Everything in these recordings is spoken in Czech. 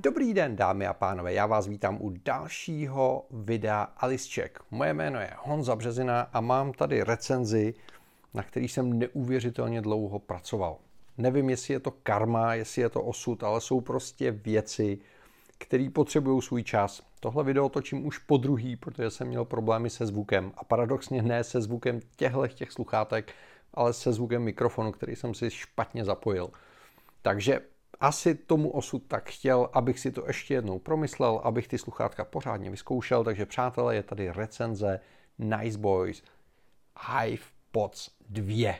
Dobrý den, dámy a pánové, já vás vítám u dalšího videa Alice Check. Moje jméno je Honza Březina a mám tady recenzi, na který jsem neuvěřitelně dlouho pracoval. Nevím, jestli je to karma, jestli je to osud, ale jsou prostě věci, které potřebují svůj čas. Tohle video točím už po druhý, protože jsem měl problémy se zvukem a paradoxně ne se zvukem těchto těch sluchátek, ale se zvukem mikrofonu, který jsem si špatně zapojil. Takže asi tomu osud tak chtěl, abych si to ještě jednou promyslel, abych ty sluchátka pořádně vyzkoušel, takže přátelé, je tady recenze Nice Boys Hive Pods 2.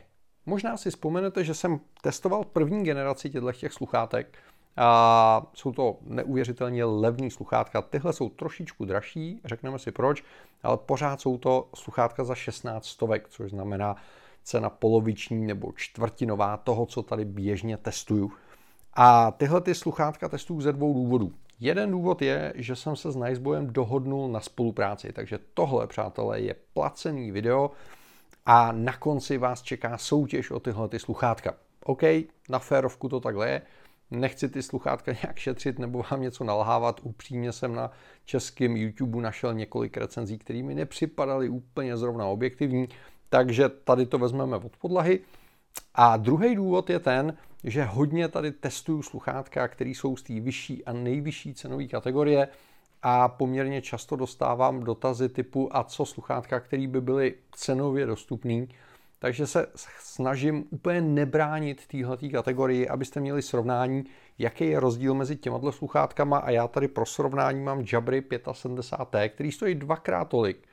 Možná si vzpomenete, že jsem testoval první generaci těchto těch sluchátek a jsou to neuvěřitelně levný sluchátka. Tyhle jsou trošičku dražší, řekneme si proč, ale pořád jsou to sluchátka za 16 stovek, což znamená cena poloviční nebo čtvrtinová toho, co tady běžně testuju. A tyhle ty sluchátka testuju ze dvou důvodů. Jeden důvod je, že jsem se s Niceboyem dohodnul na spolupráci, takže tohle, přátelé, je placený video a na konci vás čeká soutěž o tyhle ty sluchátka. OK, na férovku to takhle je, nechci ty sluchátka nějak šetřit nebo vám něco nalhávat. Upřímně jsem na českém YouTube našel několik recenzí, které mi nepřipadaly úplně zrovna objektivní, takže tady to vezmeme od podlahy. A druhý důvod je ten, že hodně tady testuju sluchátka, které jsou z té vyšší a nejvyšší cenové kategorie a poměrně často dostávám dotazy typu a co sluchátka, které by byly cenově dostupné. Takže se snažím úplně nebránit téhle kategorii, abyste měli srovnání, jaký je rozdíl mezi těma sluchátkama a já tady pro srovnání mám Jabry 75T, který stojí dvakrát tolik.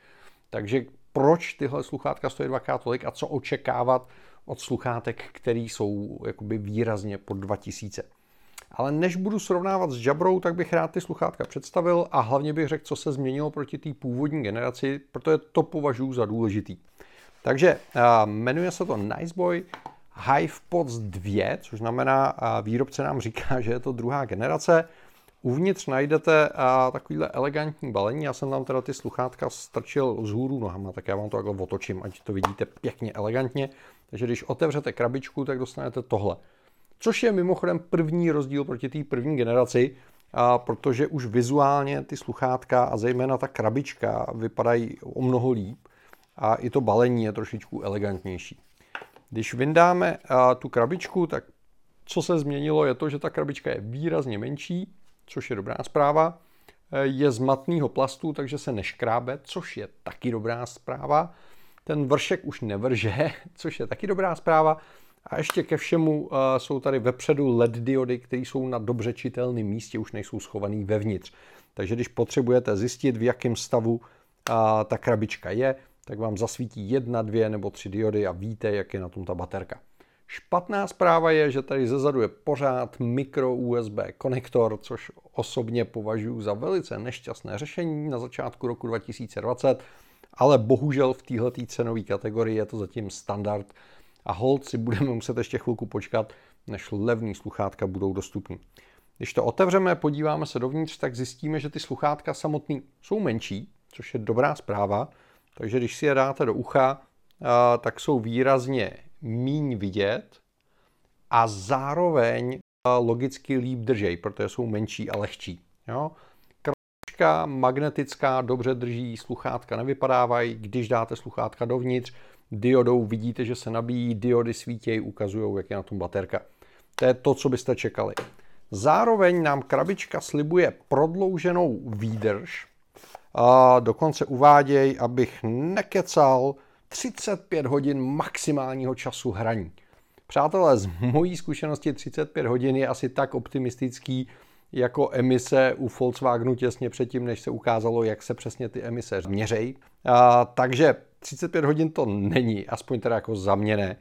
Takže proč tyhle sluchátka stojí dvakrát tolik a co očekávat od sluchátek, které jsou jakoby výrazně pod 2000. Ale než budu srovnávat s Jabrou, tak bych rád ty sluchátka představil a hlavně bych řekl, co se změnilo proti té původní generaci, protože to považuji za důležitý. Takže uh, jmenuje se to Niceboy HivePods 2, což znamená, uh, výrobce nám říká, že je to druhá generace. Uvnitř najdete uh, takovýhle elegantní balení. Já jsem tam teda ty sluchátka strčil z hůru nohama, tak já vám to takhle otočím, ať to vidíte pěkně elegantně. Takže když otevřete krabičku, tak dostanete tohle. Což je mimochodem první rozdíl proti té první generaci, a protože už vizuálně ty sluchátka a zejména ta krabička vypadají o mnoho líp a i to balení je trošičku elegantnější. Když vyndáme tu krabičku, tak co se změnilo je to, že ta krabička je výrazně menší, což je dobrá zpráva. Je z matného plastu, takže se neškrábe, což je taky dobrá zpráva. Ten vršek už nevrže, což je taky dobrá zpráva. A ještě ke všemu uh, jsou tady vepředu LED diody, které jsou na dobře čitelném místě, už nejsou schovaný vevnitř. Takže když potřebujete zjistit, v jakém stavu uh, ta krabička je, tak vám zasvítí jedna, dvě nebo tři diody a víte, jak je na tom ta baterka. Špatná zpráva je, že tady zezadu je pořád mikro USB konektor, což osobně považuji za velice nešťastné řešení na začátku roku 2020 ale bohužel v této cenové kategorii je to zatím standard a hold si budeme muset ještě chvilku počkat, než levní sluchátka budou dostupný. Když to otevřeme, podíváme se dovnitř, tak zjistíme, že ty sluchátka samotný jsou menší, což je dobrá zpráva. Takže když si je dáte do ucha, tak jsou výrazně míň vidět a zároveň logicky líp držej, protože jsou menší a lehčí. Jo? Krabička magnetická, dobře drží, sluchátka nevypadávají, když dáte sluchátka dovnitř, diodou vidíte, že se nabíjí, diody svítějí, ukazují, jak je na tom baterka. To je to, co byste čekali. Zároveň nám krabička slibuje prodlouženou výdrž. A dokonce uváděj, abych nekecal, 35 hodin maximálního času hraní. Přátelé, z mojí zkušenosti 35 hodin je asi tak optimistický, jako emise u Volkswagenu těsně předtím, než se ukázalo, jak se přesně ty emise měřejí. Takže 35 hodin to není, aspoň teda jako za mě ne,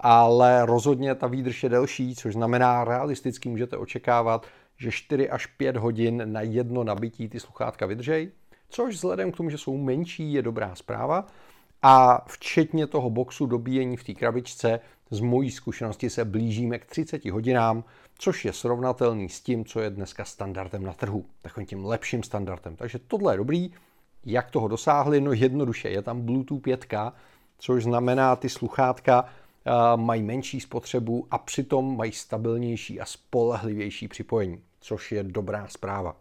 ale rozhodně ta výdrž je delší, což znamená realisticky můžete očekávat, že 4 až 5 hodin na jedno nabití ty sluchátka vydržej, což vzhledem k tomu, že jsou menší, je dobrá zpráva. A včetně toho boxu dobíjení v té krabičce, z mojí zkušenosti se blížíme k 30 hodinám, což je srovnatelný s tím, co je dneska standardem na trhu, takovým tím lepším standardem. Takže tohle je dobrý. Jak toho dosáhli? No jednoduše, je tam Bluetooth 5, což znamená, ty sluchátka mají menší spotřebu a přitom mají stabilnější a spolehlivější připojení. což je dobrá zpráva.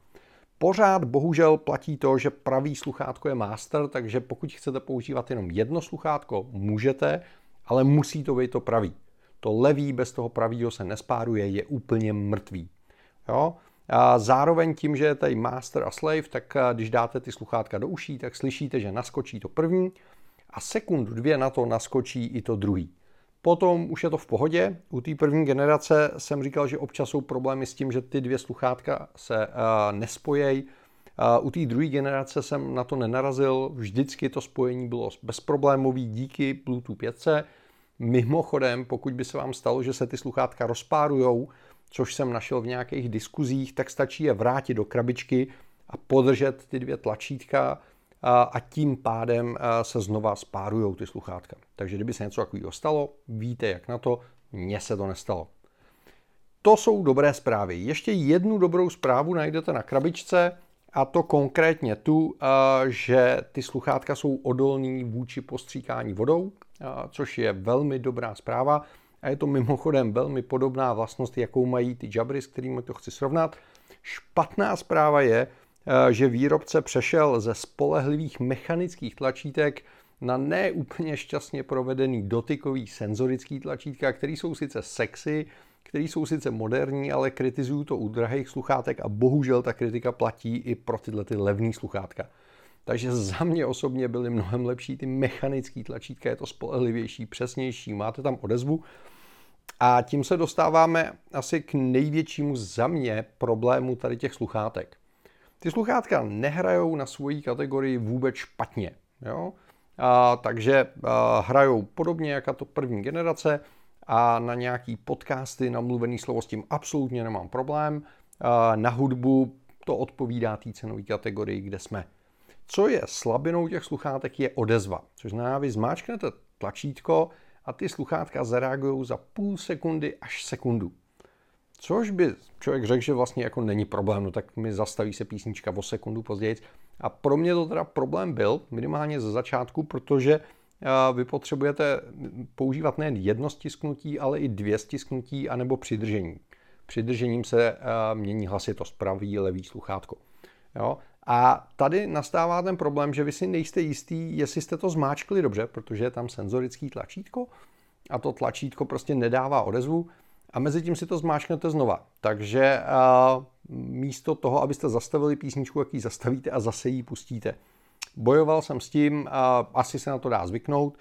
Pořád bohužel platí to, že pravý sluchátko je master, takže pokud chcete používat jenom jedno sluchátko, můžete, ale musí to být to pravý. To levý bez toho pravýho se nespáruje, je úplně mrtvý. Jo? A zároveň tím, že je tady master a slave, tak když dáte ty sluchátka do uší, tak slyšíte, že naskočí to první a sekundu, dvě na to naskočí i to druhý. Potom už je to v pohodě. U té první generace jsem říkal, že občas jsou problémy s tím, že ty dvě sluchátka se uh, nespojejí. U té druhé generace jsem na to nenarazil. Vždycky to spojení bylo bezproblémové díky Bluetooth 5. Mimochodem, pokud by se vám stalo, že se ty sluchátka rozpárujou, což jsem našel v nějakých diskuzích, tak stačí je vrátit do krabičky a podržet ty dvě tlačítka a tím pádem se znova spárují ty sluchátka. Takže kdyby se něco takového stalo, víte jak na to, mně se to nestalo. To jsou dobré zprávy. Ještě jednu dobrou zprávu najdete na krabičce a to konkrétně tu, že ty sluchátka jsou odolní vůči postříkání vodou, což je velmi dobrá zpráva a je to mimochodem velmi podobná vlastnost, jakou mají ty Jabry, s kterými to chci srovnat. Špatná zpráva je, Eh, že výrobce přešel ze spolehlivých mechanických tlačítek na neúplně šťastně provedený dotykový senzorický tlačítka, který jsou sice sexy, který jsou sice moderní, ale kritizují to u drahých sluchátek a bohužel ta kritika platí i pro tyhle ty levný sluchátka. Takže za mě osobně byly mnohem lepší ty mechanické tlačítka, je to spolehlivější, přesnější, máte tam odezvu. A tím se dostáváme asi k největšímu za mě problému tady těch sluchátek. Ty sluchátka nehrajou na svoji kategorii vůbec špatně. Jo? A, takže a, hrajou podobně jako to první generace a na nějaký podcasty, na mluvený slovo s tím absolutně nemám problém. Na hudbu to odpovídá té cenové kategorii, kde jsme. Co je slabinou těch sluchátek je odezva, což znamená, vy zmáčknete tlačítko a ty sluchátka zareagují za půl sekundy až sekundu. Což by člověk řekl, že vlastně jako není problém, no tak mi zastaví se písnička o sekundu později. A pro mě to teda problém byl, minimálně ze začátku, protože vy potřebujete používat nejen jedno stisknutí, ale i dvě stisknutí anebo přidržení. Přidržením se mění hlasitost, pravý, levý sluchátko. Jo? A tady nastává ten problém, že vy si nejste jistý, jestli jste to zmáčkli dobře, protože je tam senzorický tlačítko a to tlačítko prostě nedává odezvu, a mezi tím si to zmáčknete znova. Takže uh, místo toho, abyste zastavili písničku, jak ji zastavíte a zase ji pustíte. Bojoval jsem s tím, asi se na to dá zvyknout.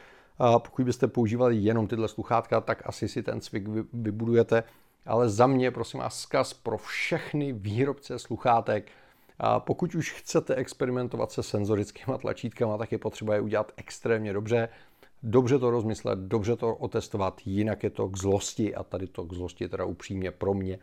Pokud byste používali jenom tyhle sluchátka, tak asi si ten cvik vy, vybudujete. Ale za mě, prosím vás, zkaz pro všechny výrobce sluchátek. Pokud už chcete experimentovat se senzorickými tlačítkama, tak je potřeba je udělat extrémně dobře dobře to rozmyslet, dobře to otestovat, jinak je to k zlosti a tady to k zlosti teda upřímně pro mě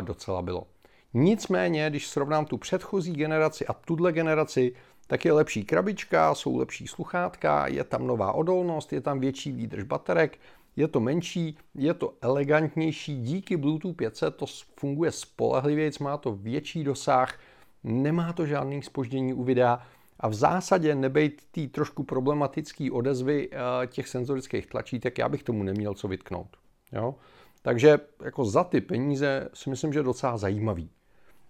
docela bylo. Nicméně, když srovnám tu předchozí generaci a tuhle generaci, tak je lepší krabička, jsou lepší sluchátka, je tam nová odolnost, je tam větší výdrž baterek, je to menší, je to elegantnější, díky Bluetooth 500 to funguje spolehlivěji, má to větší dosah, nemá to žádný spoždění u videa, a v zásadě nebejt tý trošku problematický odezvy eh, těch senzorických tlačítek, já bych tomu neměl co vytknout. Jo? Takže jako za ty peníze si myslím, že je docela zajímavý.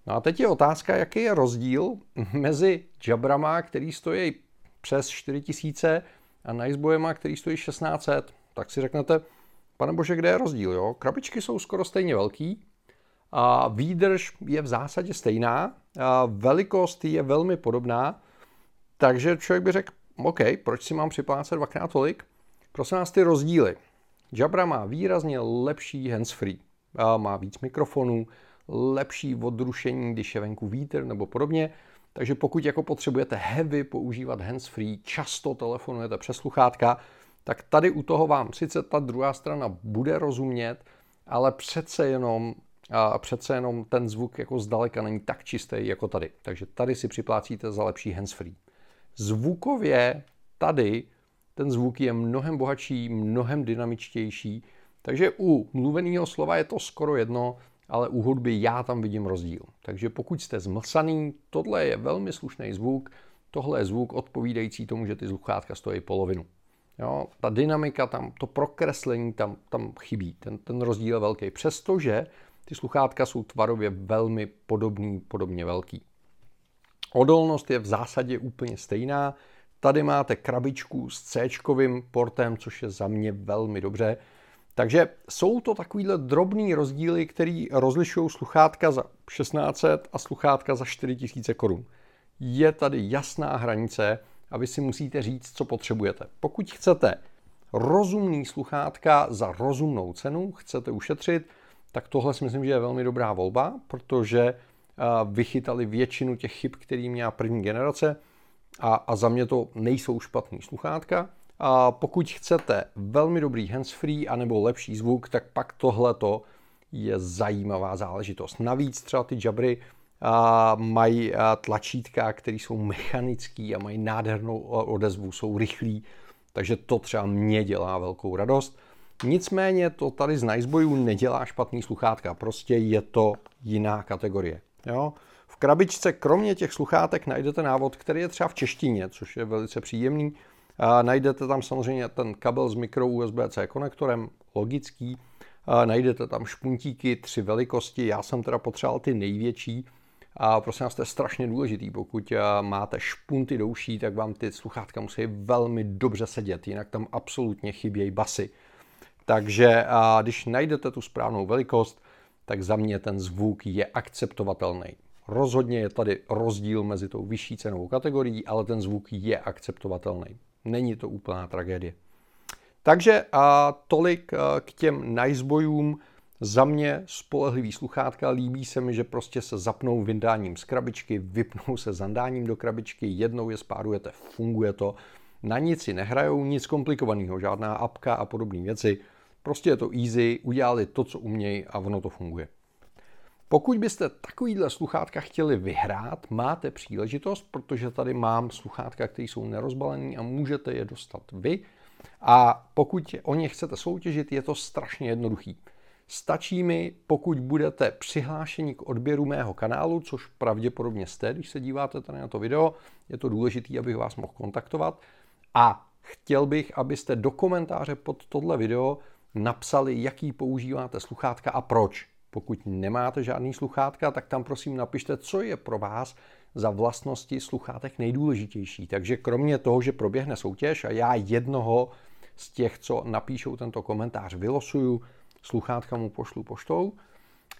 No a teď je otázka, jaký je rozdíl mezi Jabrama, který stojí přes 4000 a Niceboyema, který stojí 1600. Tak si řeknete, pane bože, kde je rozdíl? Jo? Krabičky jsou skoro stejně velký, a výdrž je v zásadě stejná, a velikost je velmi podobná, takže člověk by řekl, OK, proč si mám připlácet dvakrát tolik? Prosím nás ty rozdíly. Jabra má výrazně lepší handsfree. Má víc mikrofonů, lepší odrušení, když je venku vítr nebo podobně. Takže pokud jako potřebujete heavy používat handsfree, často telefonujete přes sluchátka, tak tady u toho vám sice ta druhá strana bude rozumět, ale přece jenom, a přece jenom ten zvuk jako zdaleka není tak čistý jako tady. Takže tady si připlácíte za lepší handsfree. Zvukově tady ten zvuk je mnohem bohatší, mnohem dynamičtější, takže u mluveného slova je to skoro jedno, ale u hudby já tam vidím rozdíl. Takže pokud jste zmlsaný, tohle je velmi slušný zvuk, tohle je zvuk odpovídající tomu, že ty sluchátka stojí polovinu. Jo, ta dynamika tam, to prokreslení tam, tam chybí, ten, ten rozdíl je velký. Přestože Ty sluchátka jsou tvarově velmi podobný, podobně velký. Odolnost je v zásadě úplně stejná. Tady máte krabičku s C portem, což je za mě velmi dobře. Takže jsou to takovýhle drobný rozdíly, který rozlišují sluchátka za 1600 a sluchátka za 4000 korun. Je tady jasná hranice a vy si musíte říct, co potřebujete. Pokud chcete rozumný sluchátka za rozumnou cenu, chcete ušetřit, tak tohle si myslím, že je velmi dobrá volba, protože vychytali většinu těch chyb, který měla první generace a, a za mě to nejsou špatný sluchátka. A pokud chcete velmi dobrý handsfree anebo lepší zvuk, tak pak tohleto je zajímavá záležitost. Navíc třeba ty jabry mají tlačítka, které jsou mechanické a mají nádhernou odezvu, jsou rychlí, takže to třeba mě dělá velkou radost. Nicméně to tady z Niceboyů nedělá špatný sluchátka, prostě je to jiná kategorie. Jo? V krabičce kromě těch sluchátek najdete návod, který je třeba v češtině, což je velice příjemný. A najdete tam samozřejmě ten kabel s mikro USB-C konektorem, logický. A najdete tam špuntíky, tři velikosti, já jsem teda potřeboval ty největší. A prosím vás, to je strašně důležitý. Pokud máte špunty do uší, tak vám ty sluchátka musí velmi dobře sedět, jinak tam absolutně chybějí basy. Takže a když najdete tu správnou velikost, tak za mě ten zvuk je akceptovatelný. Rozhodně je tady rozdíl mezi tou vyšší cenovou kategorií, ale ten zvuk je akceptovatelný. Není to úplná tragédie. Takže a tolik k těm nicebojům. Za mě spolehlivý sluchátka, líbí se mi, že prostě se zapnou vyndáním z krabičky, vypnou se zandáním do krabičky, jednou je spárujete, funguje to. Na nic si nehrajou, nic komplikovaného, žádná apka a podobné věci. Prostě je to easy, udělali to, co umějí a ono to funguje. Pokud byste takovýhle sluchátka chtěli vyhrát, máte příležitost, protože tady mám sluchátka, které jsou nerozbalené a můžete je dostat vy. A pokud o ně chcete soutěžit, je to strašně jednoduchý. Stačí mi, pokud budete přihlášeni k odběru mého kanálu, což pravděpodobně jste, když se díváte tady na to video, je to důležité, abych vás mohl kontaktovat. A chtěl bych, abyste do komentáře pod tohle video napsali, jaký používáte sluchátka a proč. Pokud nemáte žádný sluchátka, tak tam prosím napište, co je pro vás za vlastnosti sluchátek nejdůležitější. Takže kromě toho, že proběhne soutěž a já jednoho z těch, co napíšou tento komentář, vylosuju, sluchátka mu pošlu poštou.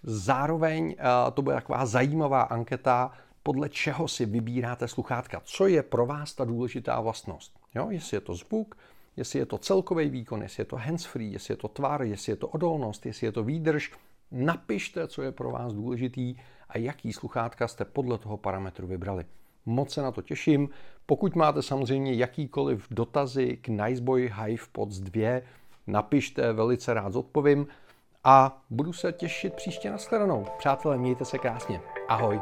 Zároveň eh, to bude taková zajímavá anketa, podle čeho si vybíráte sluchátka. Co je pro vás ta důležitá vlastnost? Jo, jestli je to zvuk, jestli je to celkový výkon, jestli je to handsfree, jestli je to tvar, jestli je to odolnost, jestli je to výdrž. Napište, co je pro vás důležitý a jaký sluchátka jste podle toho parametru vybrali. Moc se na to těším. Pokud máte samozřejmě jakýkoliv dotazy k Niceboy Hive Pods 2, napište, velice rád zodpovím a budu se těšit příště na shledanou. Přátelé, mějte se krásně. Ahoj.